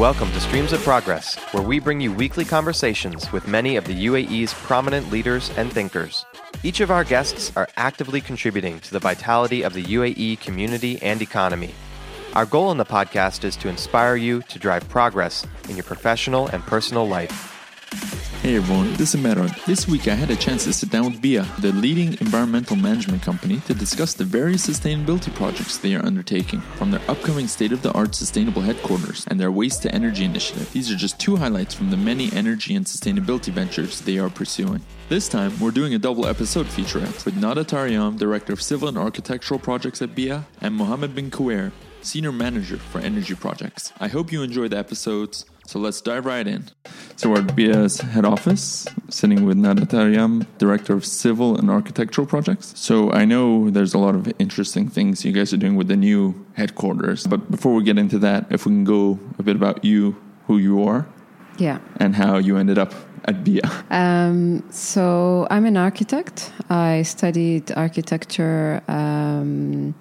Welcome to Streams of Progress, where we bring you weekly conversations with many of the UAE's prominent leaders and thinkers. Each of our guests are actively contributing to the vitality of the UAE community and economy. Our goal in the podcast is to inspire you to drive progress in your professional and personal life. Hey everyone, this is Meron. This week I had a chance to sit down with BEEAH, the leading environmental management company, to discuss the various sustainability projects they are undertaking, from their upcoming state of the art sustainable headquarters and their waste to energy initiative. These are just two highlights from the many energy and sustainability ventures they are pursuing. This time, we're doing a double episode featurette with Nada Taryam, Director of Civil and Architectural Projects at BEEAH, and Mohammed bin Kuwair, Senior Manager for Energy Projects. I hope you enjoy the episodes. So let's dive right in. So we're at BEEAH's head office, sitting with Nada Taryam, Director of Civil and Architectural Projects. So I know there's a lot of interesting things you guys are doing with the new headquarters. But before we get into that, if we can go a bit about you, who you are, Yeah. and how you ended up at BEEAH. Um, so I'm an architect. I studied architecture um,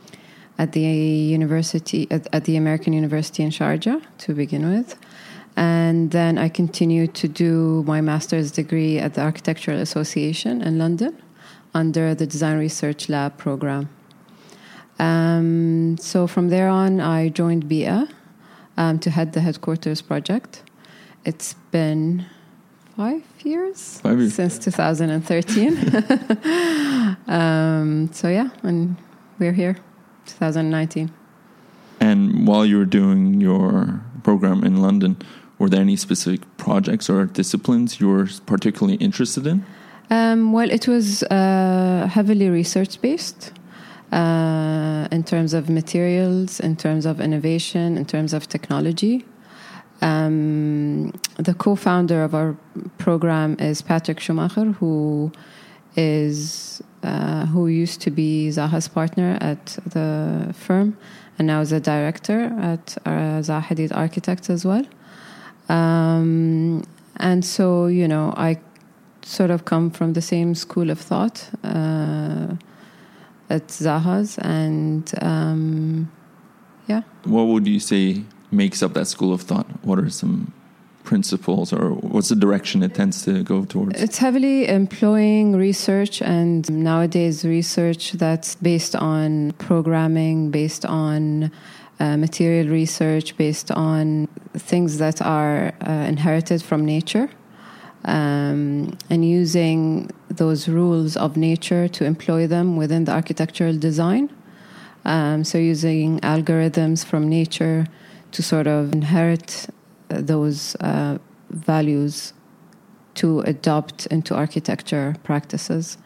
at the university at, at the American University in Sharjah to begin with, and then I continued to do my master's degree at the Architectural Association in London under the Design Research Lab program. Um, so from there on, I joined BEEAH um, to head the headquarters project. It's been five years, Five years. since 2013. um, so yeah, and we're here, 2019. And while you were doing your program in London, were there any specific projects or disciplines you were particularly interested in? Um, well, it was uh, heavily research based uh, in terms of materials, in terms of innovation, in terms of technology. Um, the co founder of our program is Patrick Schumacher, who is uh, who used to be Zaha's partner at the firm and now is a director at uh, Zaha Hadid Architects as well. Um, and so, you know, I sort of come from the same school of thought uh, at Zaha's, and um, yeah. What would you say makes up that school of thought? What are some principles or what's the direction it tends to go towards? It's heavily employing research and nowadays research that's based on programming, based on uh, material research, based on things that are uh, inherited from nature. Um, and using those rules of nature to employ them within the architectural design. Um, so, using algorithms from nature to sort of inherit uh, those uh, values to adopt into architecture practices.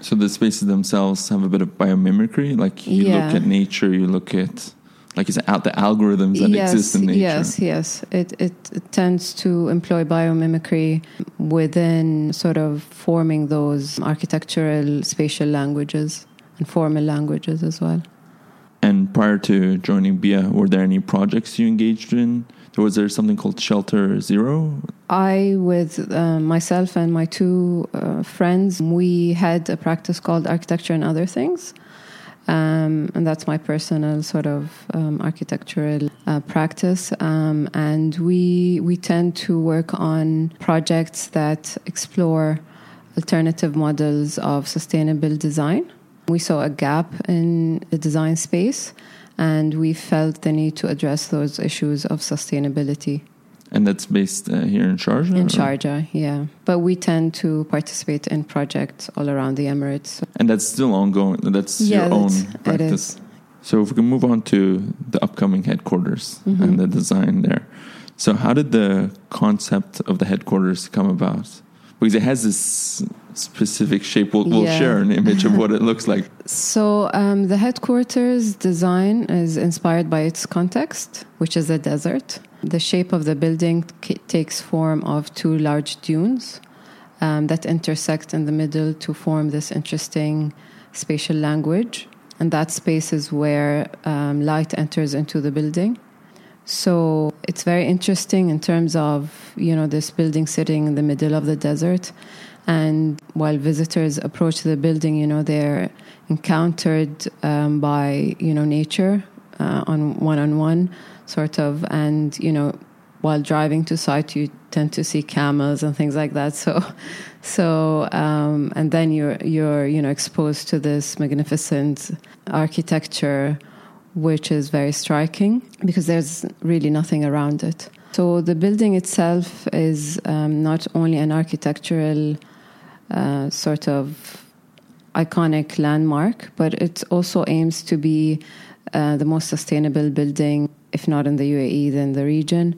So the spaces themselves have a bit of biomimicry. Like you Yeah. look at nature, you look at like it's out the algorithms that yes, exist in nature. yes, yes. It, it it tends to employ biomimicry within sort of forming those architectural spatial languages and formal languages as well. And prior to joining BEEAH, were there any projects you engaged in? Was there something called Shelter Zero? I, with uh, myself and my two uh, friends, we had a practice called Architecture and Other Things. Um, and that's my personal sort of um, architectural uh, practice. Um, and we, we tend to work on projects that explore alternative models of sustainable design. We saw a gap in the design space, and we felt the need to address those issues of sustainability. And that's based uh, here in Sharjah? In or- Sharjah, yeah. But we tend to participate in projects all around the Emirates. And that's still ongoing. That's Yeah, your own that's- it practice. is. So if we can move on to the upcoming headquarters Mm-hmm. and the design there. So how did the concept of the headquarters come about? Because it has this specific shape. We'll, we'll Yeah. share an image of what it looks like. So um, the headquarters design is inspired by its context, which is a desert. The shape of the building takes form of two large dunes um, that intersect in the middle to form this interesting spatial language. And that space is where um, light enters into the building. So it's very interesting in terms of you know this building sitting in the middle of the desert, and while visitors approach the building, you know they're encountered um, by you know nature uh, on one on one, sort of, and you know while driving to site, you tend to see camels and things like that. So, so um, and then you're you're you know exposed to this magnificent architecture, which is very striking because there's really nothing around it. So the building itself is um, not only an architectural uh, sort of iconic landmark, but it also aims to be uh, the most sustainable building, if not in the UAE, then the region.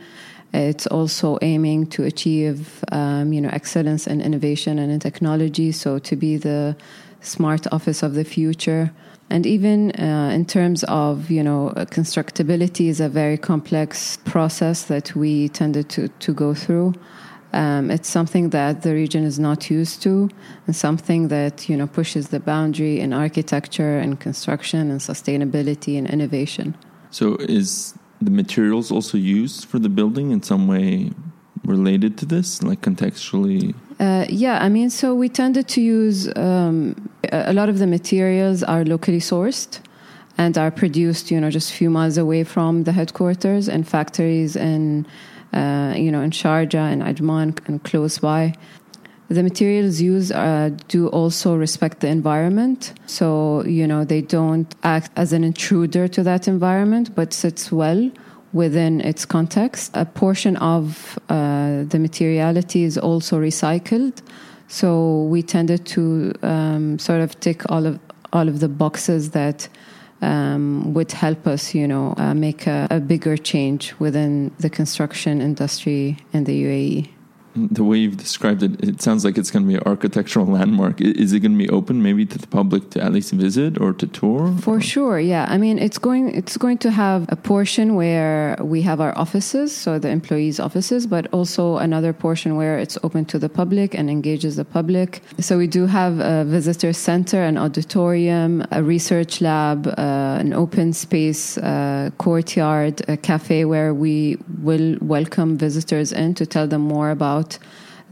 It's also aiming to achieve, um, you know, excellence in innovation and in technology. So to be the smart office of the future, and even uh, in terms of, you know, constructability is a very complex process that we tended to to go through. Um, it's something that the region is not used to, and something that you know pushes the boundary in architecture and construction and sustainability and innovation. So, is the materials also used for the building in some way related to this, like contextually? Uh, yeah, I mean, so we tended to use um, a lot of the materials are locally sourced and are produced, you know, just a few miles away from the headquarters and factories in, uh, you know, in Sharjah and Ajman and close by. The materials used uh, do also respect the environment. So, you know, they don't act as an intruder to that environment, but sits well within its context. A portion of uh, the materiality is also recycled. So we tended to um, sort of tick all of all of the boxes that um, would help us, you know, uh, make a, a bigger change within the construction industry in the UAE the way you've described it, it sounds like it's going to be an architectural landmark. Is it going to be open maybe to the public to at least visit or to tour? For or? sure, yeah. I mean, it's going it's going to have a portion where we have our offices, so the employees' offices, but also another portion where it's open to the public and engages the public. So we do have a visitor center, an auditorium, a research lab, uh, an open space uh, courtyard, a cafe where we will welcome visitors in to tell them more about about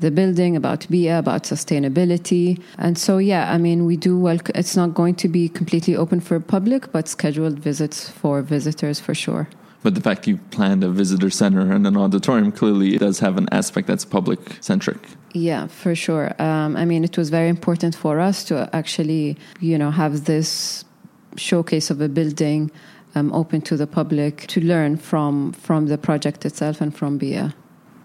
the building, about BEEAH, about sustainability. And so, yeah, I mean, we do welcome, it's not going to be completely open for public, but scheduled visits for visitors for sure. But the fact you planned a visitor center and an auditorium clearly does have an aspect that's public centric. Yeah, for sure. Um, I mean, it was very important for us to actually, you know, have this showcase of a building um, open to the public to learn from from the project itself and from BEEAH.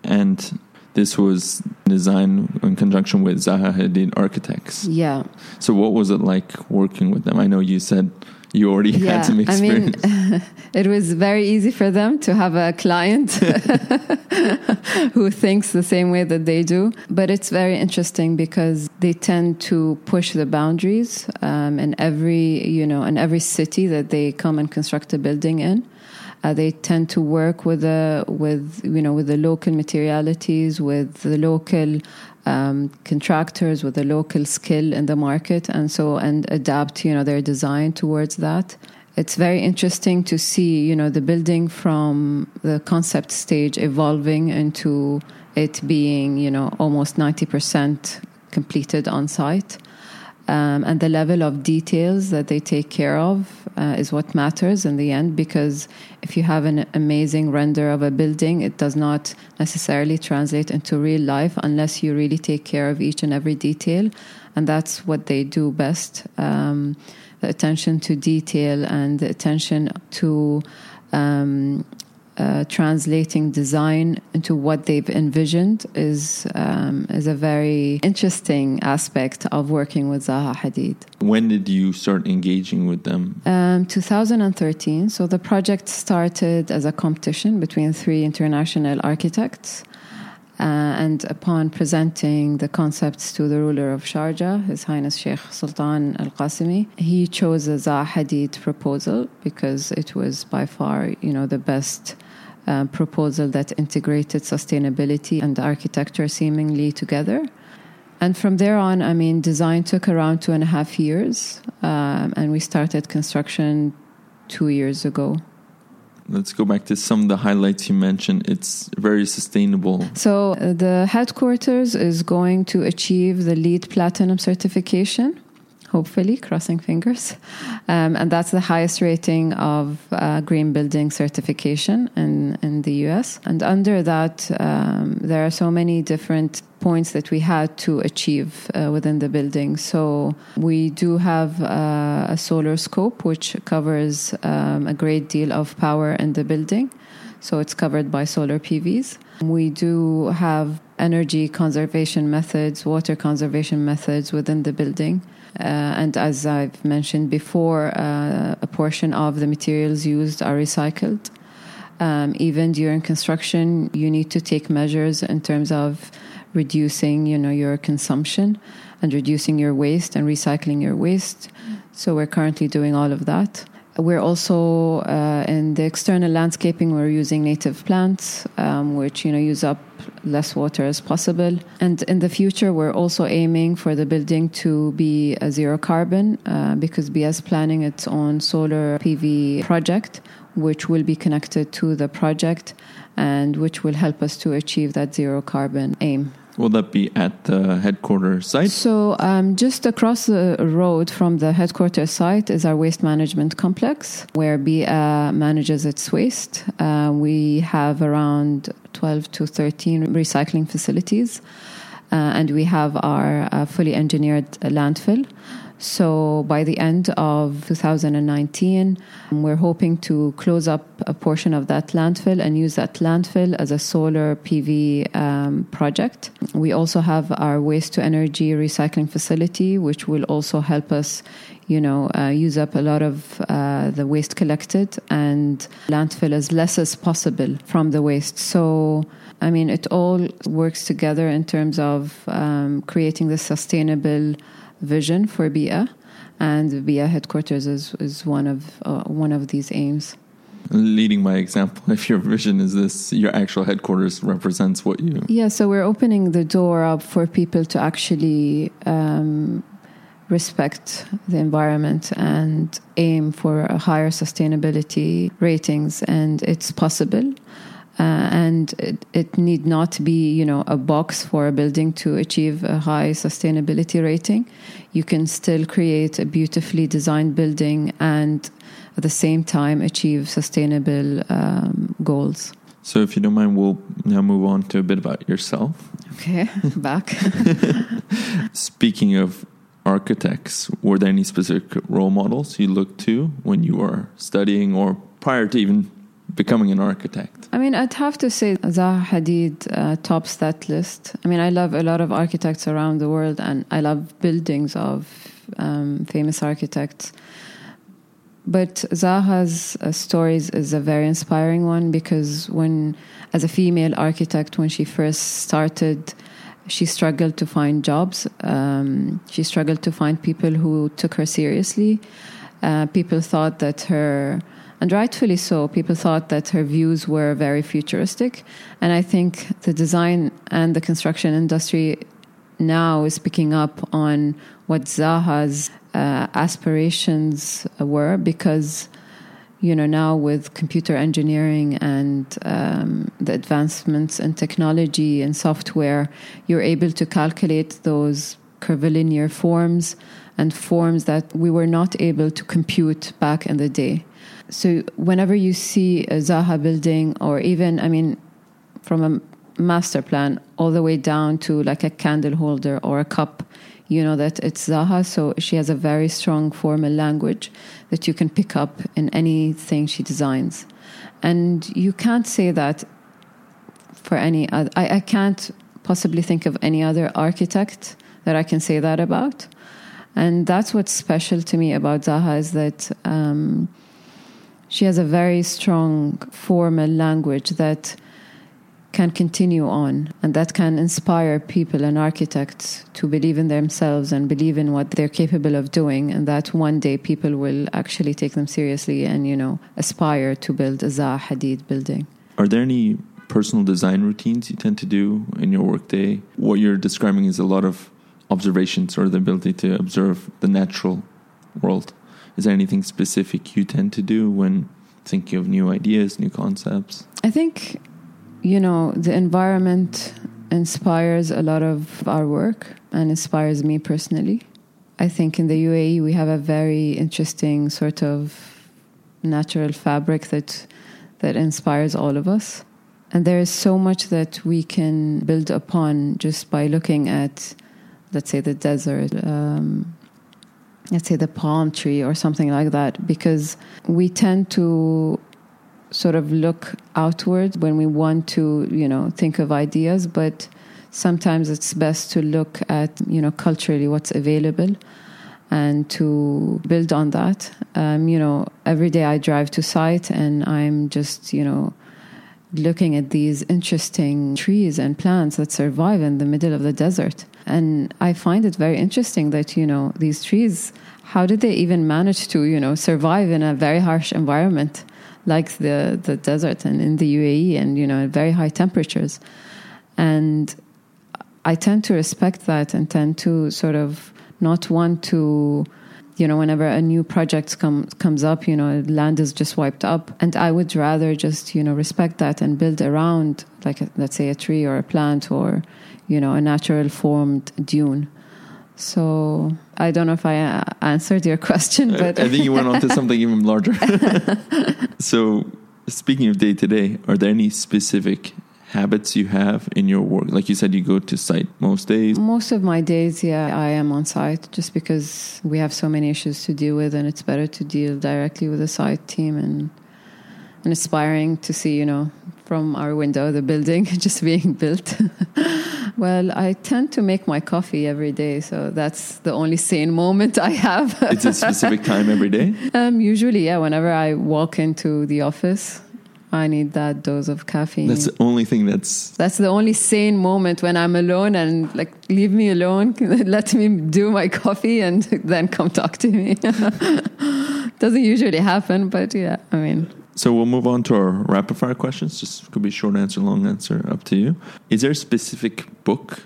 And this was designed in conjunction with Zaha Hadid Architects. Yeah. So, what was it like working with them? I know you said you already yeah, had some experience. I mean, it was very easy for them to have a client who thinks the same way that they do. But it's very interesting because they tend to push the boundaries um, in every, you know, in every city that they come and construct a building in. Uh, they tend to work with the with you know with the local materialities, with the local um, contractors, with the local skill in the market, and so and adapt you know their design towards that. It's very interesting to see you know the building from the concept stage evolving into it being you know almost ninety percent completed on site um, and the level of details that they take care of uh, is what matters in the end because if you have an amazing render of a building it does not necessarily translate into real life unless you really take care of each and every detail. And that's what they do best um, the attention to detail and the attention to um, uh, translating design into what they've envisioned is um, is a very interesting aspect of working with Zaha Hadid. When did you start engaging with them? Um, 2013. So the project started as a competition between three international architects. Uh, and upon presenting the concepts to the ruler of Sharjah, His Highness Sheikh Sultan Al Qasimi, he chose the Zaha Hadid proposal because it was by far, you know, the best uh, proposal that integrated sustainability and architecture seemingly together. And from there on, I mean, design took around two and a half years, um, and we started construction two years ago. Let's go back to some of the highlights you mentioned. It's very sustainable. So, uh, the headquarters is going to achieve the LEED Platinum certification hopefully, crossing fingers. Um, and that's the highest rating of uh, green building certification in, in the US. And under that, um, there are so many different points that we had to achieve uh, within the building. So we do have uh, a solar scope, which covers um, a great deal of power in the building. So it's covered by solar PVs. We do have energy conservation methods, water conservation methods within the building. Uh, and as I've mentioned before, uh, a portion of the materials used are recycled. Um, even during construction, you need to take measures in terms of reducing, you know, your consumption and reducing your waste and recycling your waste. So we're currently doing all of that. We're also uh, in the external landscaping. We're using native plants, um, which you know use up less water as possible. And in the future, we're also aiming for the building to be a zero carbon uh, because BS planning its own solar PV project, which will be connected to the project and which will help us to achieve that zero carbon aim. Will that be at the headquarters site? So, um, just across the road from the headquarters site is our waste management complex, where BEEAH manages its waste. Uh, we have around 12 to 13 recycling facilities, uh, and we have our uh, fully engineered landfill. So by the end of 2019, we're hoping to close up a portion of that landfill and use that landfill as a solar PV um, project. We also have our waste to energy recycling facility, which will also help us you know, uh, use up a lot of uh, the waste collected and landfill as less as possible from the waste. So, I mean, it all works together in terms of um, creating the sustainable vision for BEEAH, and BEEAH headquarters is, is one of uh, one of these aims. Leading by example, if your vision is this, your actual headquarters represents what you. Yeah, so we're opening the door up for people to actually um, respect the environment and aim for higher sustainability ratings, and it's possible. Uh, and it, it, need not be you know a box for a building to achieve a high sustainability rating. You can still create a beautifully designed building and at the same time achieve sustainable um, goals. So if you don't mind we'll now move on to a bit about yourself. Okay back. Speaking of architects were there any specific role models you looked to when you were studying or prior to even becoming an architect? I mean, I'd have to say Zaha Hadid uh, tops that list. I mean, I love a lot of architects around the world, and I love buildings of um, famous architects. But Zaha's uh, stories is a very inspiring one because when, as a female architect, when she first started, she struggled to find jobs. Um, she struggled to find people who took her seriously. Uh, people thought that her and rightfully so. People thought that her views were very futuristic. And I think the design and the construction industry now is picking up on what Zaha's uh, aspirations were because you know now with computer engineering and um, the advancements in technology and software you're able to calculate those curvilinear forms and forms that we were not able to compute back in the day so whenever you see a Zaha building, or even, I mean, from a master plan all the way down to like a candle holder or a cup, you know that it's Zaha. So she has a very strong formal language that you can pick up in anything she designs. And you can't say that for any other, I, I can't possibly think of any other architect that I can say that about. And that's what's special to me about Zaha is that um, she has a very strong formal language that can continue on and that can inspire people and architects to believe in themselves and believe in what they're capable of doing and that one day people will actually take them seriously and you know aspire to build a Zaha Hadid building. Are there any personal design routines you tend to do in your workday? What you're describing is a lot of observations or the ability to observe the natural world. Is there anything specific you tend to do when thinking of new ideas, new concepts? I think, you know, the environment inspires a lot of our work and inspires me personally. I think in the UAE we have a very interesting sort of natural fabric that that inspires all of us. And there is so much that we can build upon just by looking at, let's say, the desert, um, let's say the palm tree or something like that, because we tend to sort of look outward when we want to, you know, think of ideas, but sometimes it's best to look at, you know, culturally what's available and to build on that. Um, you know, every day I drive to site and I'm just, you know, looking at these interesting trees and plants that survive in the middle of the desert. And I find it very interesting that, you know, these trees, how did they even manage to, you know, survive in a very harsh environment like the, the desert and in the UAE and, you know, very high temperatures? And I tend to respect that and tend to sort of not want to you know whenever a new project come, comes up you know land is just wiped up and i would rather just you know respect that and build around like a, let's say a tree or a plant or you know a natural formed dune so i don't know if i uh, answered your question but i think you went on to something even larger so speaking of day to day are there any specific habits you have in your work? Like you said, you go to site most days. Most of my days, yeah, I am on site just because we have so many issues to deal with, and it's better to deal directly with the site team and and inspiring to see, you know, from our window the building just being built. Well, I tend to make my coffee every day, so that's the only sane moment I have. it's a specific time every day. Um, usually, yeah. Whenever I walk into the office, I need that dose of caffeine. That's the only thing that's. That's the only sane moment when I'm alone and like leave me alone. Let me do my coffee and then come talk to me. Doesn't usually happen, but yeah, I mean. So we'll move on to our rapid fire questions. Just could be short answer, long answer, up to you. Is there a specific book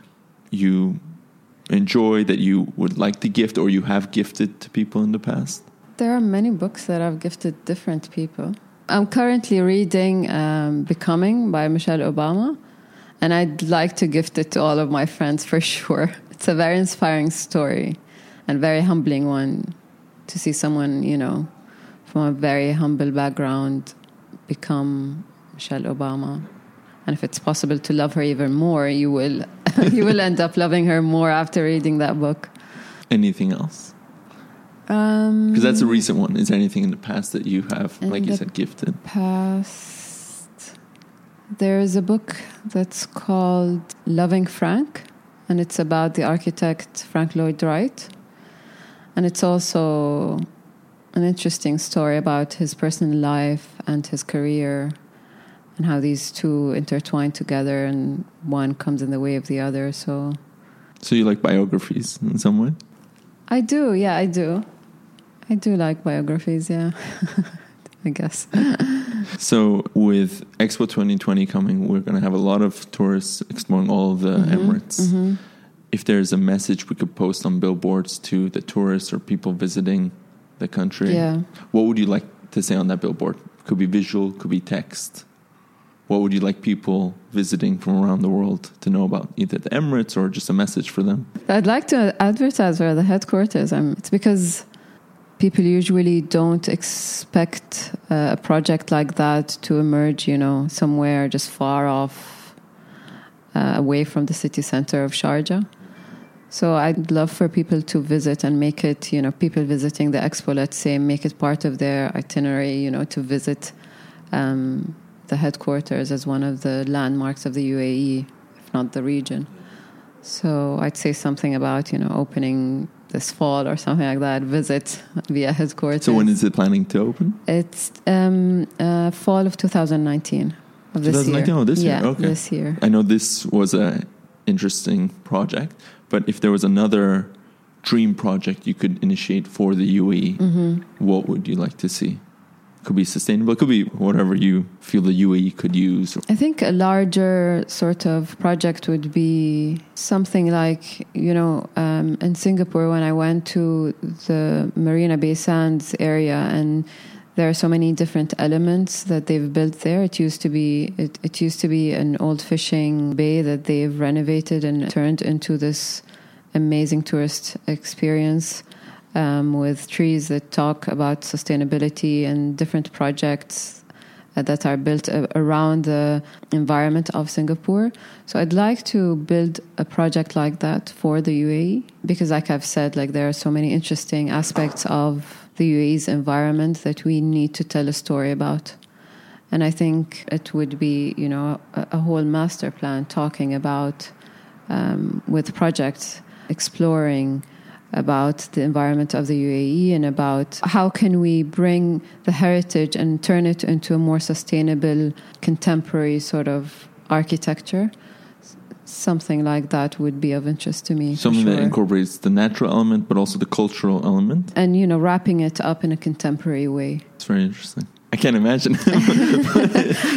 you enjoy that you would like to gift or you have gifted to people in the past? There are many books that I've gifted different people. I'm currently reading um, Becoming by Michelle Obama, and I'd like to gift it to all of my friends for sure. It's a very inspiring story and very humbling one to see someone, you know, from a very humble background become Michelle Obama. And if it's possible to love her even more, you will you will end up loving her more after reading that book. Anything else? Because um, that's a recent one. Is there anything in the past that you have, like you said, gifted? Past, there is a book that's called Loving Frank, and it's about the architect Frank Lloyd Wright, and it's also an interesting story about his personal life and his career, and how these two intertwine together, and one comes in the way of the other. So, so you like biographies in some way? I do, yeah, I do. I do like biographies, yeah. I guess. so, with Expo 2020 coming, we're going to have a lot of tourists exploring all of the mm-hmm, Emirates. Mm-hmm. If there's a message we could post on billboards to the tourists or people visiting the country, yeah. what would you like to say on that billboard? Could be visual, could be text. What would you like people visiting from around the world to know about either the Emirates or just a message for them? I'd like to advertise where the headquarters. Um, it's because people usually don't expect uh, a project like that to emerge, you know, somewhere just far off, uh, away from the city center of Sharjah. So I'd love for people to visit and make it, you know, people visiting the expo, let's say, make it part of their itinerary, you know, to visit um, the headquarters as one of the landmarks of the UAE, if not the region. So I'd say something about, you know, opening this fall or something like that visit BEEAH headquarters. So when is it planning to open? It's um, uh, fall of 2019. Of this 2019? year. Oh, this yeah, year. Okay. This year. I know this was a interesting project, but if there was another dream project you could initiate for the UAE, mm-hmm. what would you like to see? could be sustainable. Could be whatever you feel the UAE could use. I think a larger sort of project would be something like, you know, um, in Singapore when I went to the Marina Bay Sands area and there are so many different elements that they've built there. It used to be it, it used to be an old fishing bay that they've renovated and turned into this amazing tourist experience um, with trees that talk about sustainability and different projects uh, that are built around the environment of Singapore. So I'd like to build a project like that for the UAE because, like I've said, like there are so many interesting aspects of the UAE's environment that we need to tell a story about. And I think it would be, you know, a, a whole master plan talking about um, with projects exploring about the environment of the UAE and about how can we bring the heritage and turn it into a more sustainable contemporary sort of architecture something like that would be of interest to me Something sure. that incorporates the natural element, but also the cultural element. and you know wrapping it up in a contemporary way It's very interesting. I can't imagine.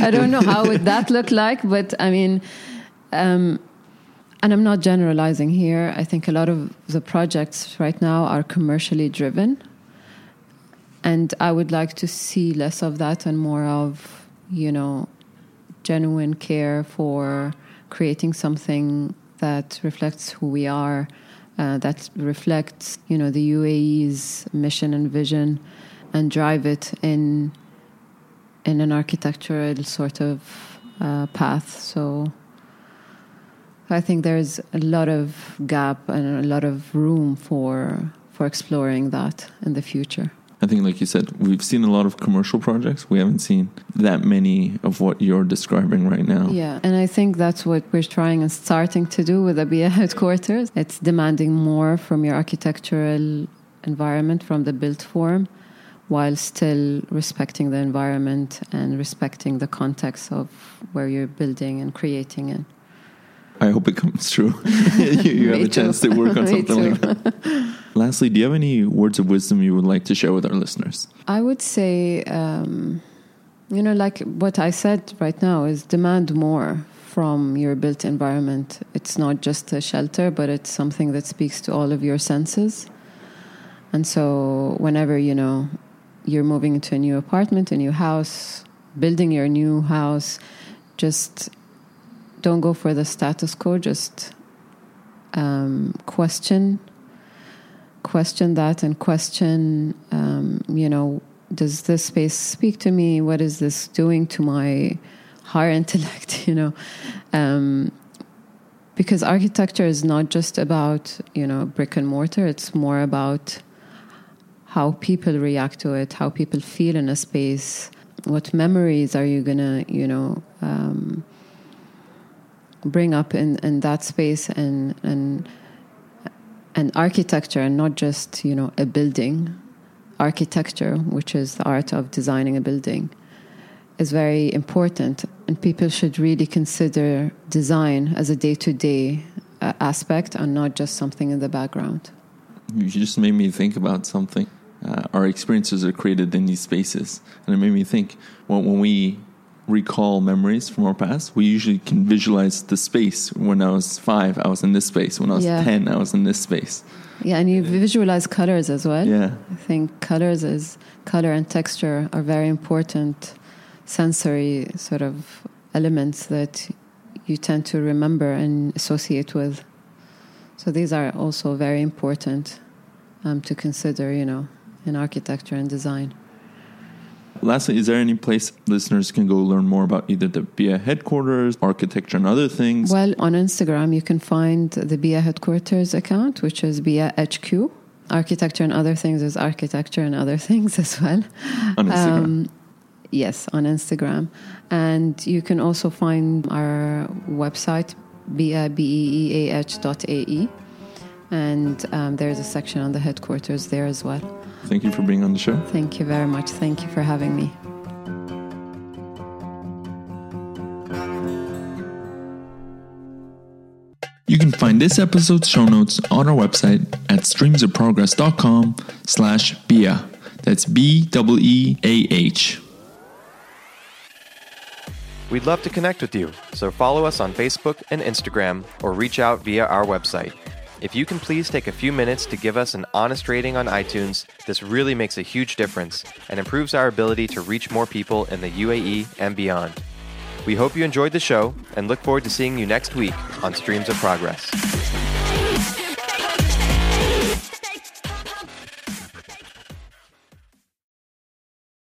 I don't know how would that look like, but I mean, um, and I'm not generalizing here. I think a lot of the projects right now are commercially driven, and I would like to see less of that and more of, you know, genuine care for creating something that reflects who we are, uh, that reflects, you know, the UAE's mission and vision, and drive it in in an architectural sort of uh, path. So I think there's a lot of gap and a lot of room for for exploring that in the future. I think, like you said, we've seen a lot of commercial projects. We haven't seen that many of what you're describing right now. Yeah, and I think that's what we're trying and starting to do with the BEEAH headquarters. It's demanding more from your architectural environment, from the built form, while still respecting the environment and respecting the context of where you're building and creating it. I hope it comes true. you, you have a chance to work on something like that. Lastly, do you have any words of wisdom you would like to share with our listeners? I would say, um, you know, like what I said right now is demand more from your built environment. It's not just a shelter, but it's something that speaks to all of your senses. And so, whenever you know you're moving into a new apartment, a new house, building your new house, just don't go for the status quo. Just um, question question that and question um, you know does this space speak to me? What is this doing to my higher intellect you know? Um, because architecture is not just about you know brick and mortar. It's more about how people react to it how people feel in a space. What memories are you gonna you know um, bring up in, in that space and and and architecture and not just you know a building architecture which is the art of designing a building is very important and people should really consider design as a day-to-day uh, aspect and not just something in the background You just made me think about something. Uh, our experiences are created in these spaces, and it made me think. Well, when we recall memories from our past, we usually can visualize the space. When I was five, I was in this space. When I was Yeah. ten, I was in this space. yeah and you visualize colors as well Yeah, I think colors is color and texture are very important sensory sort of elements that you tend to remember and associate with. So these are also very important um, to consider, you know, in architecture and design. Lastly, is there any place listeners can go learn more about either the BEEAH headquarters, architecture, and other things? Well, on Instagram, you can find the BEEAH headquarters account, which is BEEAH HQ. Architecture and other things is architecture and other things as well. on Instagram. Um, yes, on Instagram. And you can also find our website, beeah dot ae. And um, there's a section on the headquarters there as well. Thank you for being on the show. Thank you very much. Thank you for having me. You can find this episode's show notes on our website at streamsofprogress.com slash BEEAH. That's B-E-E-A-H. We'd love to connect with you, so follow us on Facebook and Instagram or reach out via our website. If you can please take a few minutes to give us an honest rating on iTunes, this really makes a huge difference and improves our ability to reach more people in the UAE and beyond. We hope you enjoyed the show and look forward to seeing you next week on Streams of Progress.